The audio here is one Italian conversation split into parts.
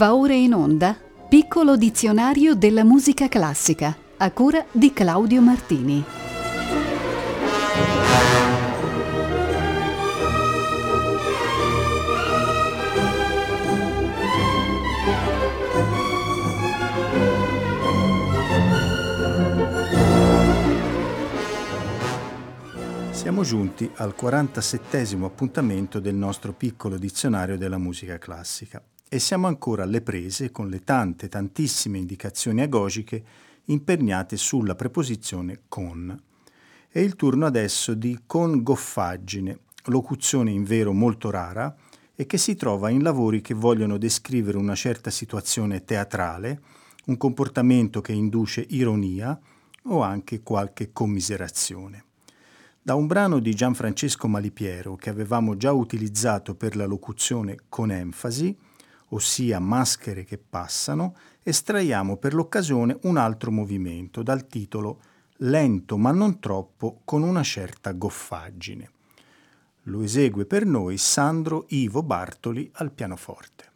Va ora in onda Piccolo dizionario della musica classica a cura di Claudio Martini. Siamo giunti al 47 appuntamento del nostro piccolo dizionario della musica classica e siamo ancora alle prese con le tante, tantissime indicazioni agogiche imperniate sulla preposizione con. È il turno adesso di con goffaggine, locuzione in vero molto rara e che si trova in lavori che vogliono descrivere una certa situazione teatrale, un comportamento che induce ironia o anche qualche commiserazione. Da un brano di Gianfrancesco Malipiero che avevamo già utilizzato per la locuzione con enfasi, ossia maschere che passano, estraiamo per l'occasione un altro movimento dal titolo Lento ma non troppo con una certa goffaggine. Lo esegue per noi Sandro Ivo Bartoli al pianoforte.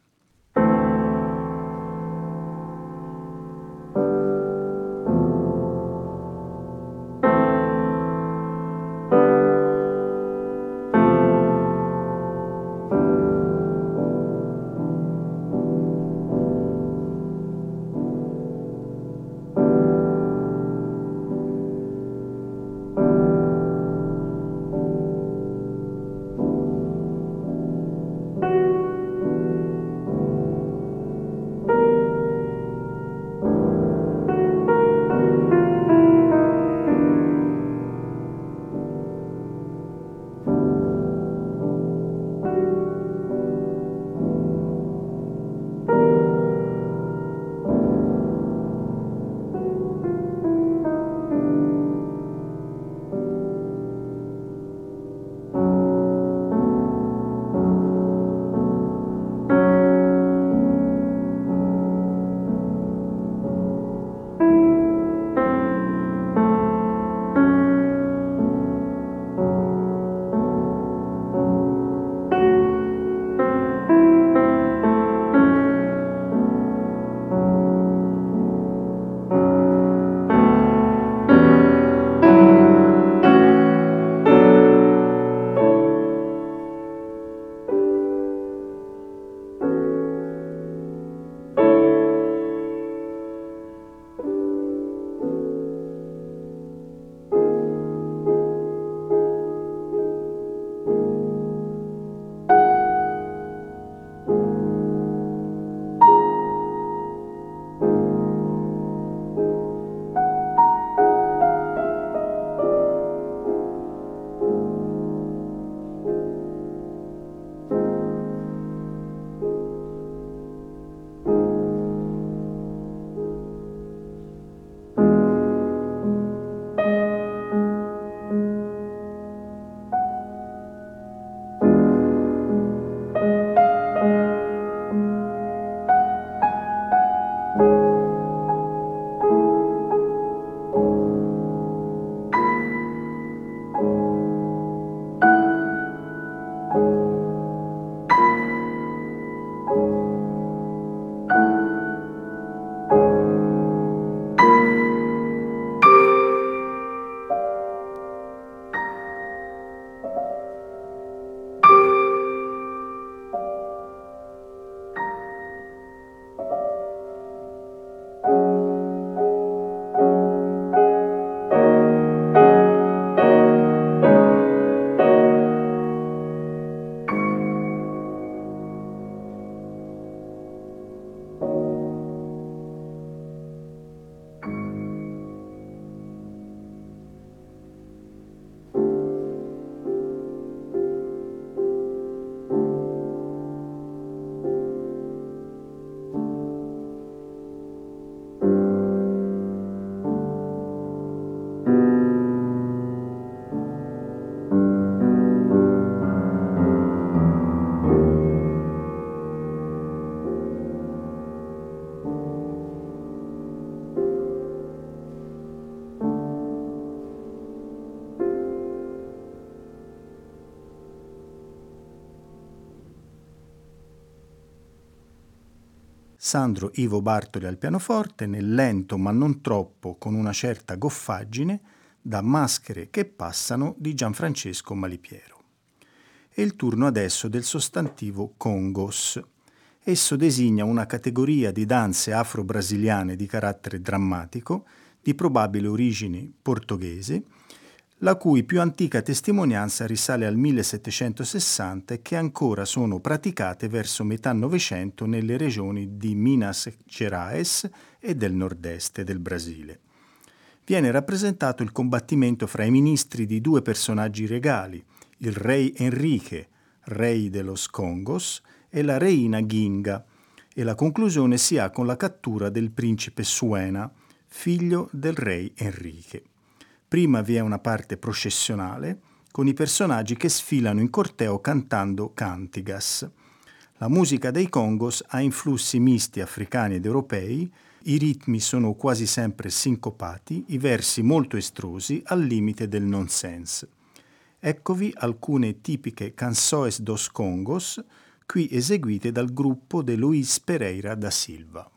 Alessandro Ivo Bartoli al pianoforte, nel lento ma non troppo con una certa goffaggine, da Maschere che passano di Gianfrancesco Malipiero. È il turno adesso del sostantivo congos. Esso designa una categoria di danze afro-brasiliane di carattere drammatico, di probabile origine portoghese, la cui più antica testimonianza risale al 1760 e che ancora sono praticate verso metà Novecento nelle regioni di Minas Gerais e del nord-est del Brasile. Viene rappresentato il combattimento fra i ministri di due personaggi regali, il re Enrique, re de los Congos, e la reina Ginga, e la conclusione si ha con la cattura del principe Suena, figlio del re Enrique. Prima vi è una parte processionale con i personaggi che sfilano in corteo cantando cantigas. La musica dei Congos ha influssi misti africani ed europei, i ritmi sono quasi sempre sincopati, i versi molto estrosi al limite del nonsense. Eccovi alcune tipiche canções dos Congos, qui eseguite dal gruppo de Luis Pereira da Silva.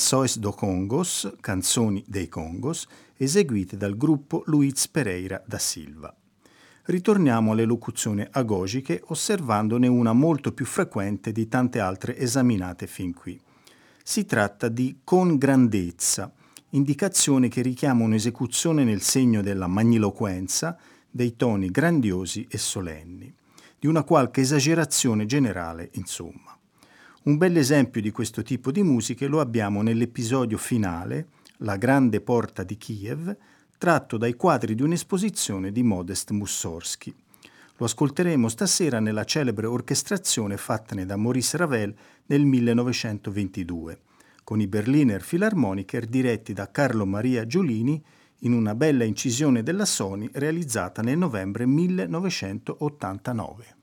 Canções do Congos, Canzoni dei Congos, eseguite dal gruppo Luiz Pereira da Silva. Ritorniamo alle locuzioni agogiche osservandone una molto più frequente di tante altre esaminate fin qui. Si tratta di con grandezza, indicazione che richiama un'esecuzione nel segno della magniloquenza, dei toni grandiosi e solenni, di una qualche esagerazione generale, insomma. Un bel esempio di questo tipo di musiche lo abbiamo nell'episodio finale, La grande porta di Kiev, tratto dai quadri di un'esposizione di Modest Mussorgsky. Lo ascolteremo stasera nella celebre orchestrazione fattane da Maurice Ravel nel 1922, con i Berliner Philharmoniker diretti da Carlo Maria Giolini in una bella incisione della Sony realizzata nel novembre 1989.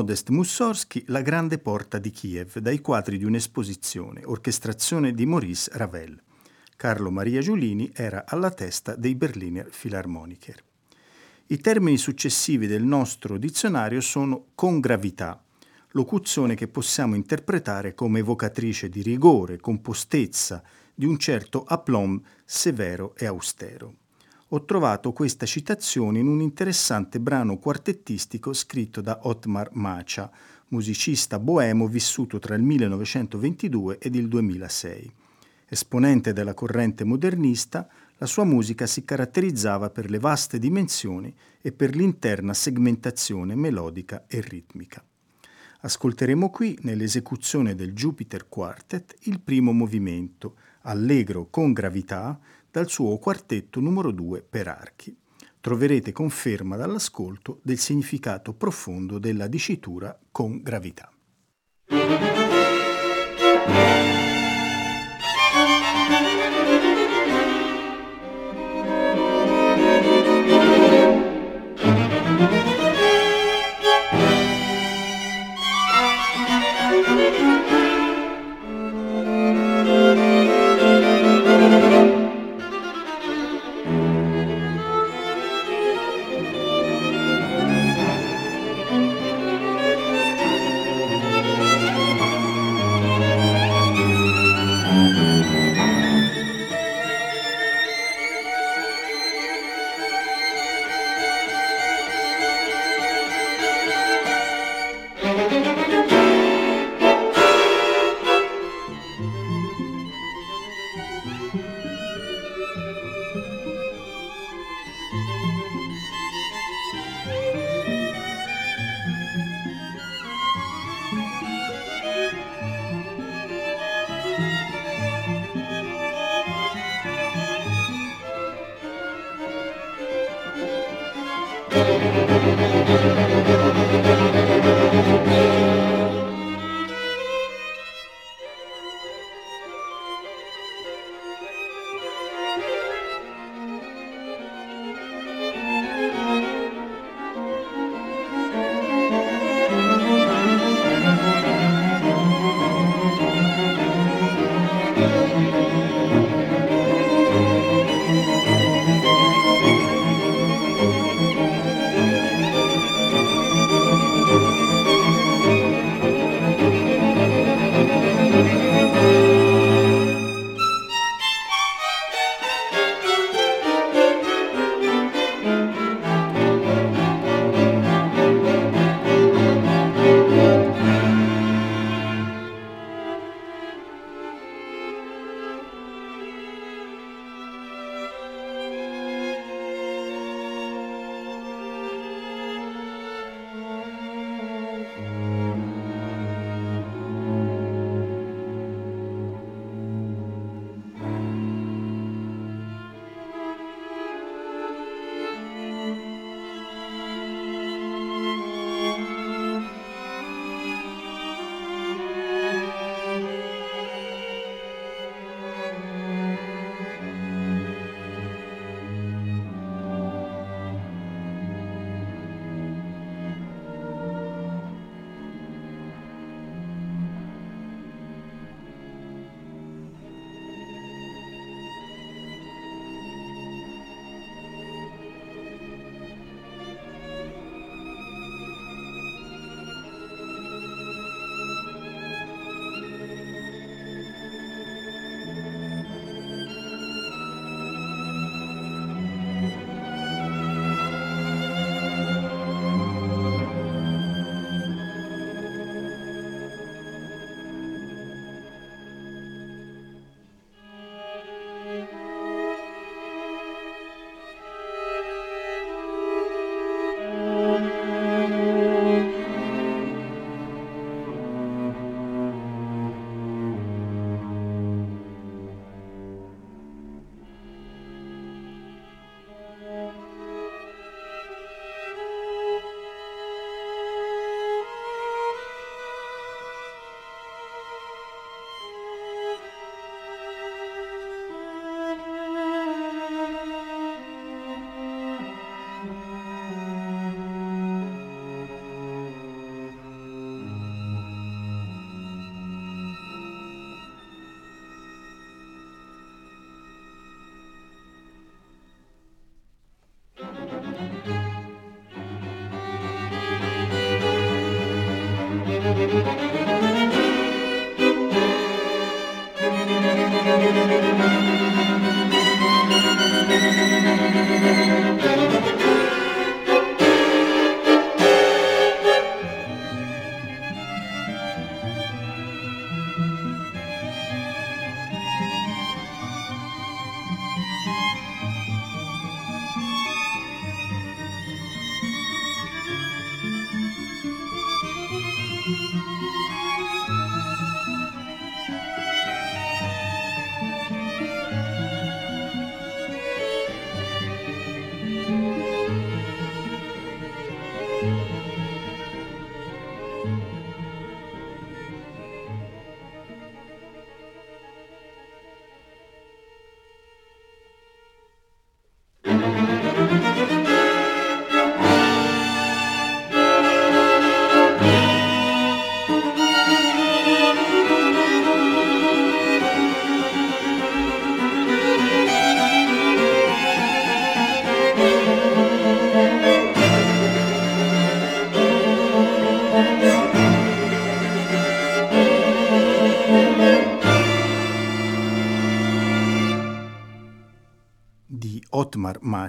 Modest Mussorgsky La grande porta di Kiev, dai quadri di un'esposizione, orchestrazione di Maurice Ravel. Carlo Maria Giulini era alla testa dei Berliner Philharmoniker. I termini successivi del nostro dizionario sono con gravità, locuzione che possiamo interpretare come evocatrice di rigore, compostezza, di un certo aplomb severo e austero. Ho trovato questa citazione in un interessante brano quartettistico scritto da Otmar Macia, musicista boemo vissuto tra il 1922 ed il 2006. Esponente della corrente modernista, la sua musica si caratterizzava per le vaste dimensioni e per l'interna segmentazione melodica e ritmica. Ascolteremo qui, nell'esecuzione del Jupiter Quartet, il primo movimento, allegro con gravità, dal suo quartetto numero 2 per archi. Troverete conferma dall'ascolto del significato profondo della dicitura con gravità.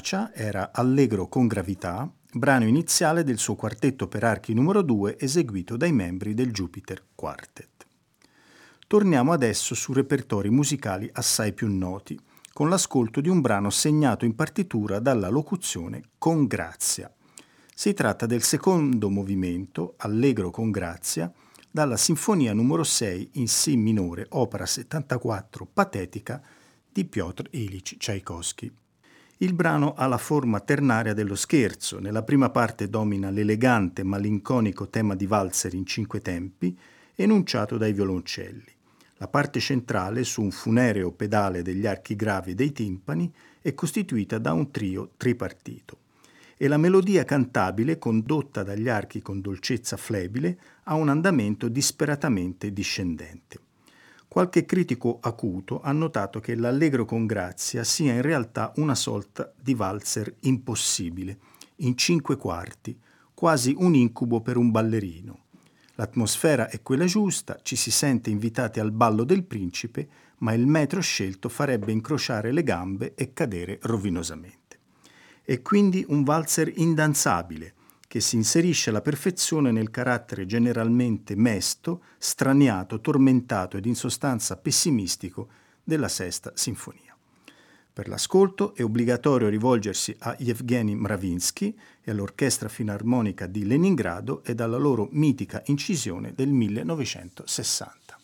Otmar Macia era Allegro con gravità, brano iniziale del suo quartetto per archi numero 2 eseguito dai membri del Jupiter Quartet. Torniamo adesso su repertori musicali assai più noti, con l'ascolto di un brano segnato in partitura dalla locuzione con grazia. Si tratta del secondo movimento, Allegro con grazia, dalla Sinfonia numero 6 in Si minore, opera 74 patetica di Piotr Ilyich Tchaikovsky. Il brano ha la forma ternaria dello scherzo. Nella prima parte domina l'elegante malinconico tema di valzer in cinque tempi, enunciato dai violoncelli. La parte centrale, su un funereo pedale degli archi gravi dei timpani, è costituita da un trio tripartito. E la melodia cantabile, condotta dagli archi con dolcezza flebile, ha un andamento disperatamente discendente. Qualche critico acuto ha notato che l'Allegro con grazia sia in realtà una sorta di valzer impossibile, in cinque quarti, quasi un incubo per un ballerino. L'atmosfera è quella giusta, ci si sente invitati al ballo del principe, ma il metro scelto farebbe incrociare le gambe e cadere rovinosamente. È quindi un valzer indanzabile, che si inserisce alla perfezione nel carattere generalmente mesto, straniato, tormentato ed in sostanza pessimistico della Sesta Sinfonia. Per l'ascolto è obbligatorio rivolgersi a Yevgeny Mravinsky e all'Orchestra Filarmonica di Leningrado e alla loro mitica incisione del 1960.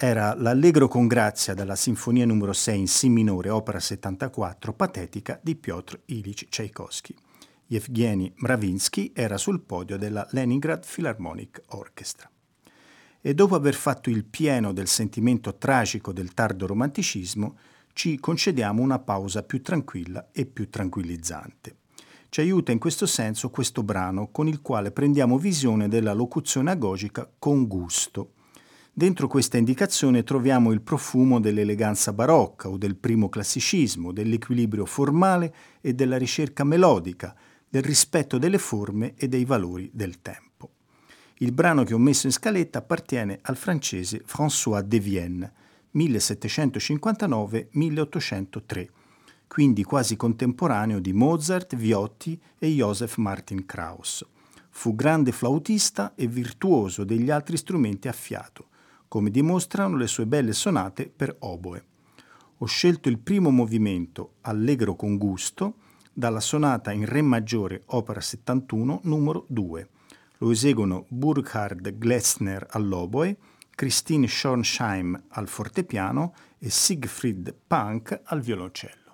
Era l'Allegro con grazia dalla Sinfonia numero 6 in Si minore, opera 74, patetica di Piotr Ilyich Tchaikovsky. Yevgeny Mravinsky era sul podio della Leningrad Philharmonic Orchestra. E dopo aver fatto il pieno del sentimento tragico del tardo romanticismo, ci concediamo una pausa più tranquilla e più tranquillizzante. Ci aiuta in questo senso questo brano con il quale prendiamo visione della locuzione agogica con gusto Dentro questa indicazione troviamo il profumo dell'eleganza barocca o del primo classicismo, dell'equilibrio formale e della ricerca melodica, del rispetto delle forme e dei valori del tempo. Il brano che ho messo in scaletta appartiene al francese François de Vienne, 1759-1803, quindi quasi contemporaneo di Mozart, Viotti e Joseph Martin Krauss. Fu grande flautista e virtuoso degli altri strumenti a fiato come dimostrano le sue belle sonate per oboe. Ho scelto il primo movimento, allegro con gusto, dalla sonata in Re maggiore, opera 71, numero 2. Lo eseguono Burkhard Glessner all'oboe, Christine Schornsheim al fortepiano e Siegfried Punk al violoncello.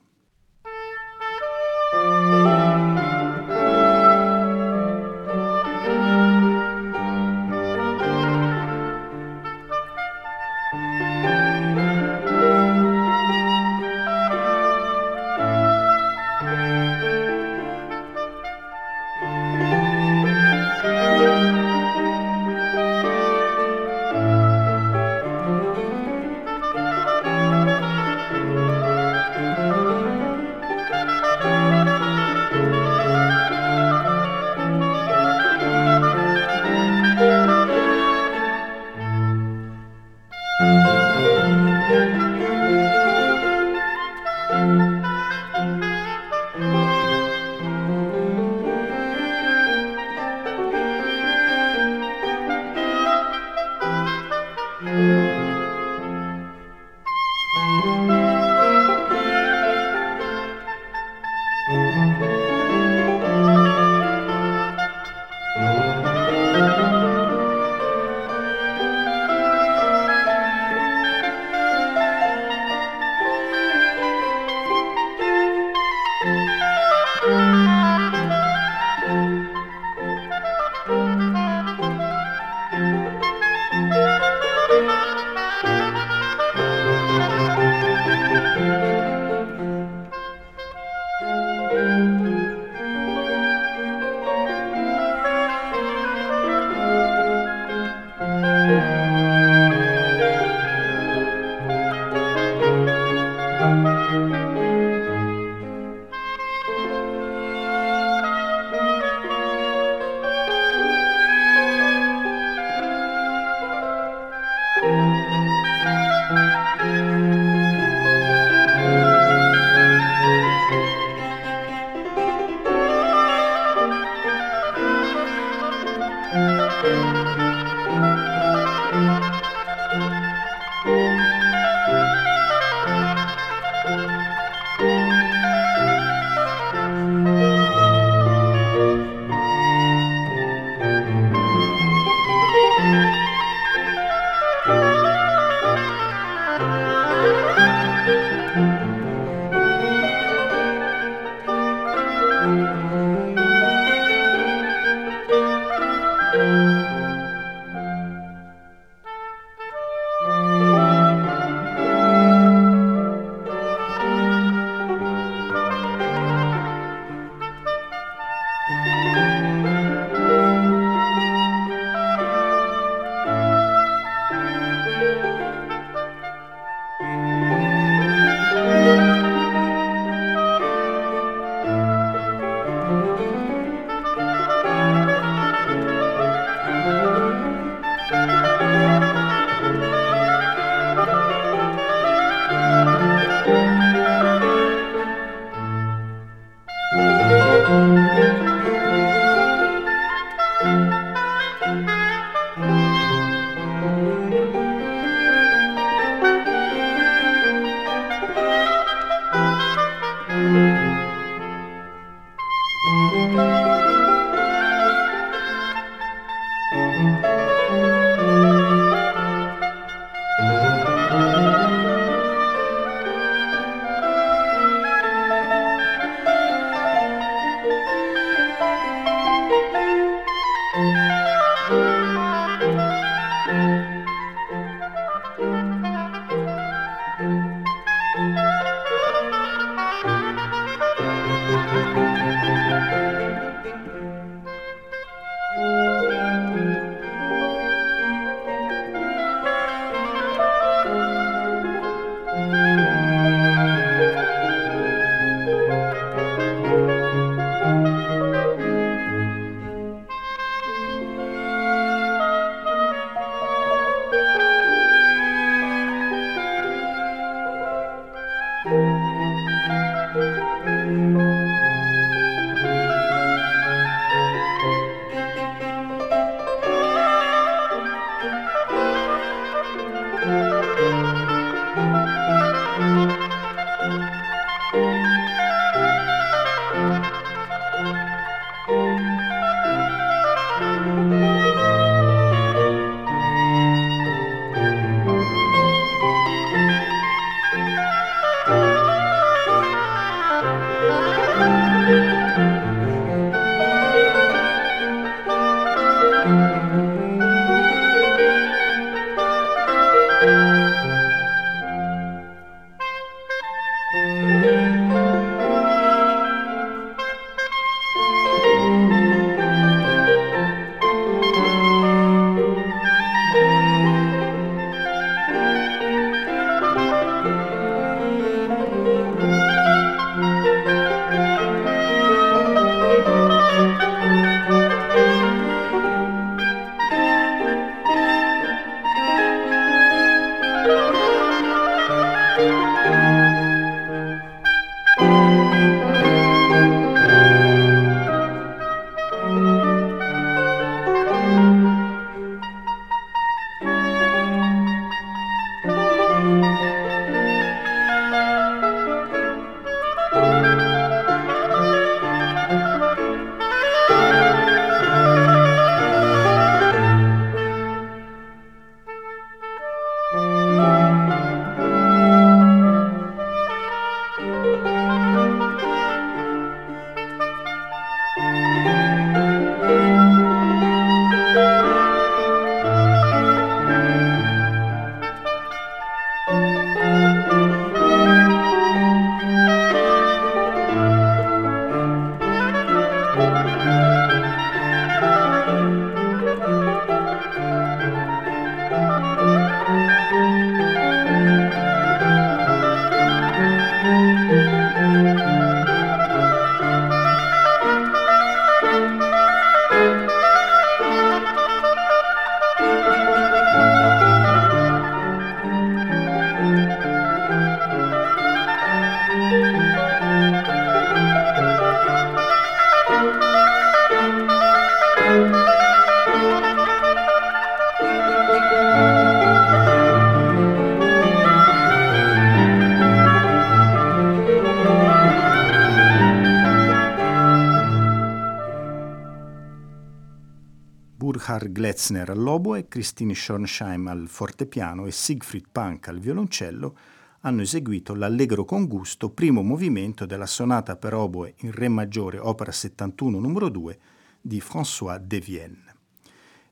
Gletzner all'oboe, Christine Schornsheim al fortepiano e Siegfried Pank al violoncello hanno eseguito l'Allegro con gusto, primo movimento della sonata per oboe in Re maggiore, opera 71 numero 2 di François de Vienne.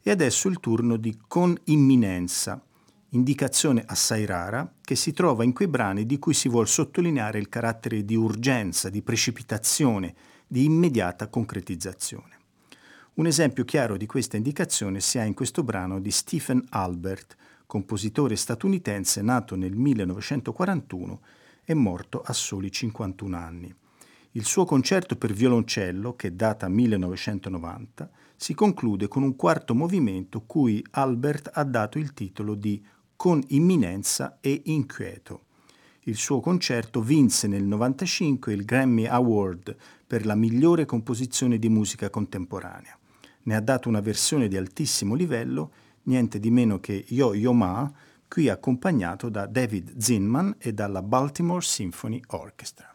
E adesso il turno di Con imminenza, indicazione assai rara che si trova in quei brani di cui si vuol sottolineare il carattere di urgenza, di precipitazione, di immediata concretizzazione. Un esempio chiaro di questa indicazione si ha in questo brano di Stephen Albert, compositore statunitense nato nel 1941 e morto a soli 51 anni. Il suo concerto per violoncello, che data 1990, si conclude con un quarto movimento cui Albert ha dato il titolo di Con imminenza e inquieto. Il suo concerto vinse nel 1995 il Grammy Award per la migliore composizione di musica contemporanea ne ha dato una versione di altissimo livello, niente di meno che Yo-Yo Ma, qui accompagnato da David Zinman e dalla Baltimore Symphony Orchestra.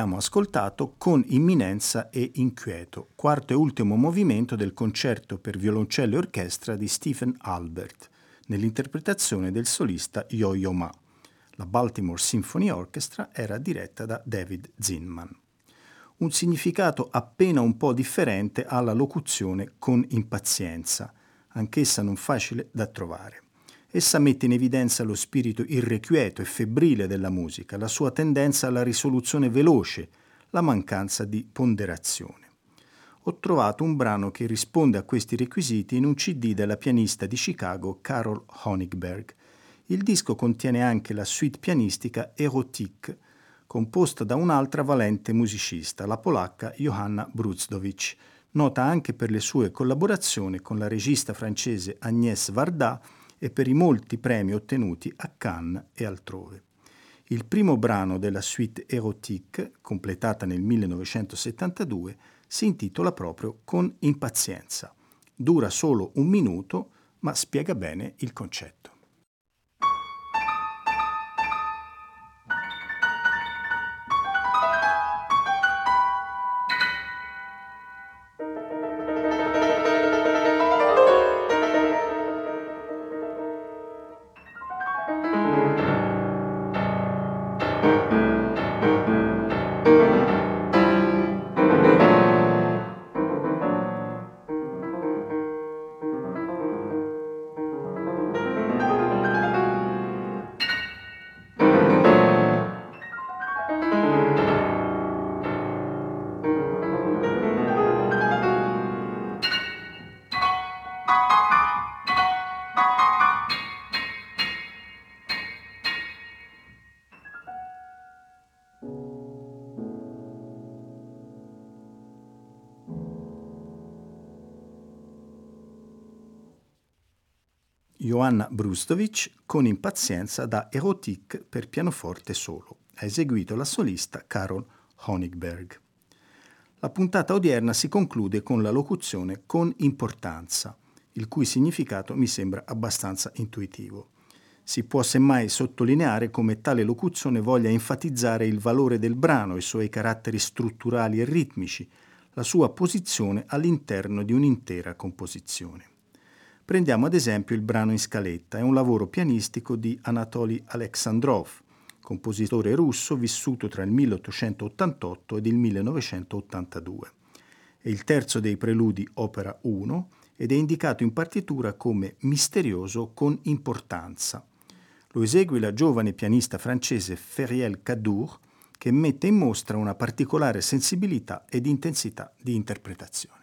Abbiamo ascoltato con imminenza e inquieto, quarto e ultimo movimento del concerto per violoncello e orchestra di Stephen Albert, nell'interpretazione del solista Yo-Yo Ma. La Baltimore Symphony Orchestra era diretta da David Zinman. Un significato appena un po' differente alla locuzione con impazienza, anch'essa non facile da trovare. Essa mette in evidenza lo spirito irrequieto e febbrile della musica, la sua tendenza alla risoluzione veloce, la mancanza di ponderazione. Ho trovato un brano che risponde a questi requisiti in un CD della pianista di Chicago Carol Honigberg. Il disco contiene anche la suite pianistica Erotique, composta da un'altra valente musicista, la polacca Johanna Bruzdowicz, nota anche per le sue collaborazioni con la regista francese Agnès Varda e per i molti premi ottenuti a Cannes e altrove. Il primo brano della suite Erotique, completata nel 1972, si intitola proprio Con impazienza. Dura solo un minuto, ma spiega bene il concetto. Johanna Brustovic con impazienza da Erotique per pianoforte solo. Ha eseguito la solista Carol Honigberg. La puntata odierna si conclude con la locuzione con importanza, il cui significato mi sembra abbastanza intuitivo. Si può semmai sottolineare come tale locuzione voglia enfatizzare il valore del brano, i suoi caratteri strutturali e ritmici, la sua posizione all'interno di un'intera composizione. Prendiamo ad esempio il brano in scaletta, è un lavoro pianistico di Anatoly Alexandrov, compositore russo vissuto tra il 1888 ed il 1982. È il terzo dei preludi opera 1 ed è indicato in partitura come misterioso con importanza. Lo esegue la giovane pianista francese Feriel Cadour, che mette in mostra una particolare sensibilità ed intensità di interpretazione.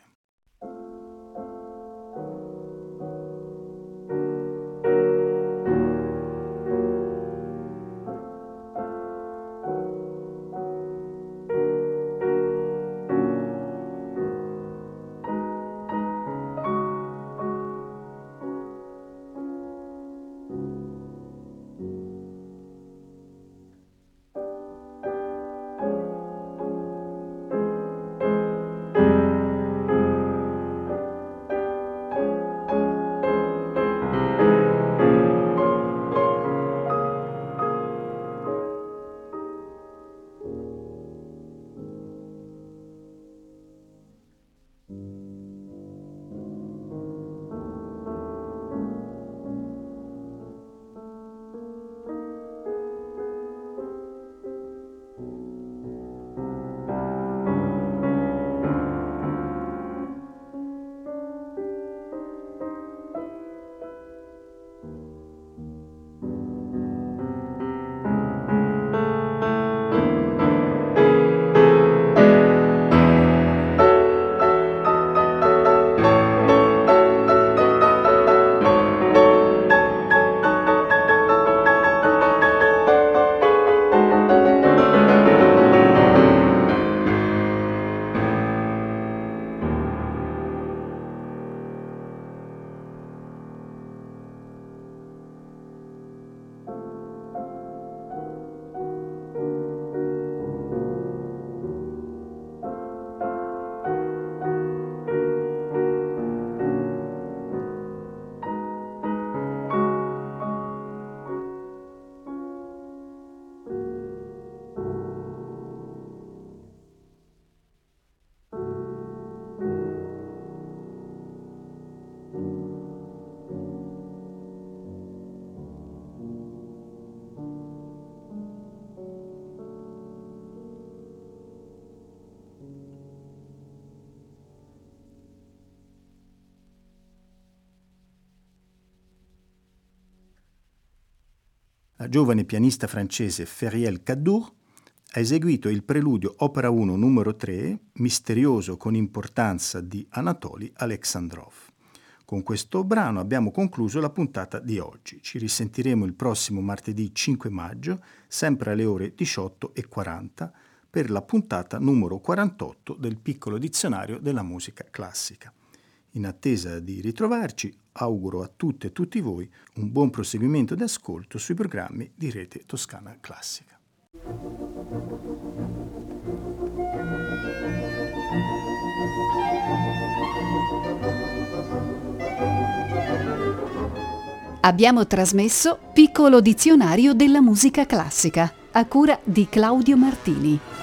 La giovane pianista francese Feriel Cadour ha eseguito il preludio opera 1 numero 3, misterioso con importanza di Anatoli Alexandrov. Con questo brano abbiamo concluso la puntata di oggi. Ci risentiremo il prossimo martedì 5 maggio, sempre alle ore 18.40, per la puntata numero 48 del piccolo dizionario della musica classica. In attesa di ritrovarci, auguro a tutte e tutti voi un buon proseguimento di ascolto sui programmi di Rete Toscana Classica. Abbiamo trasmesso Piccolo dizionario della musica classica a cura di Claudio Martini.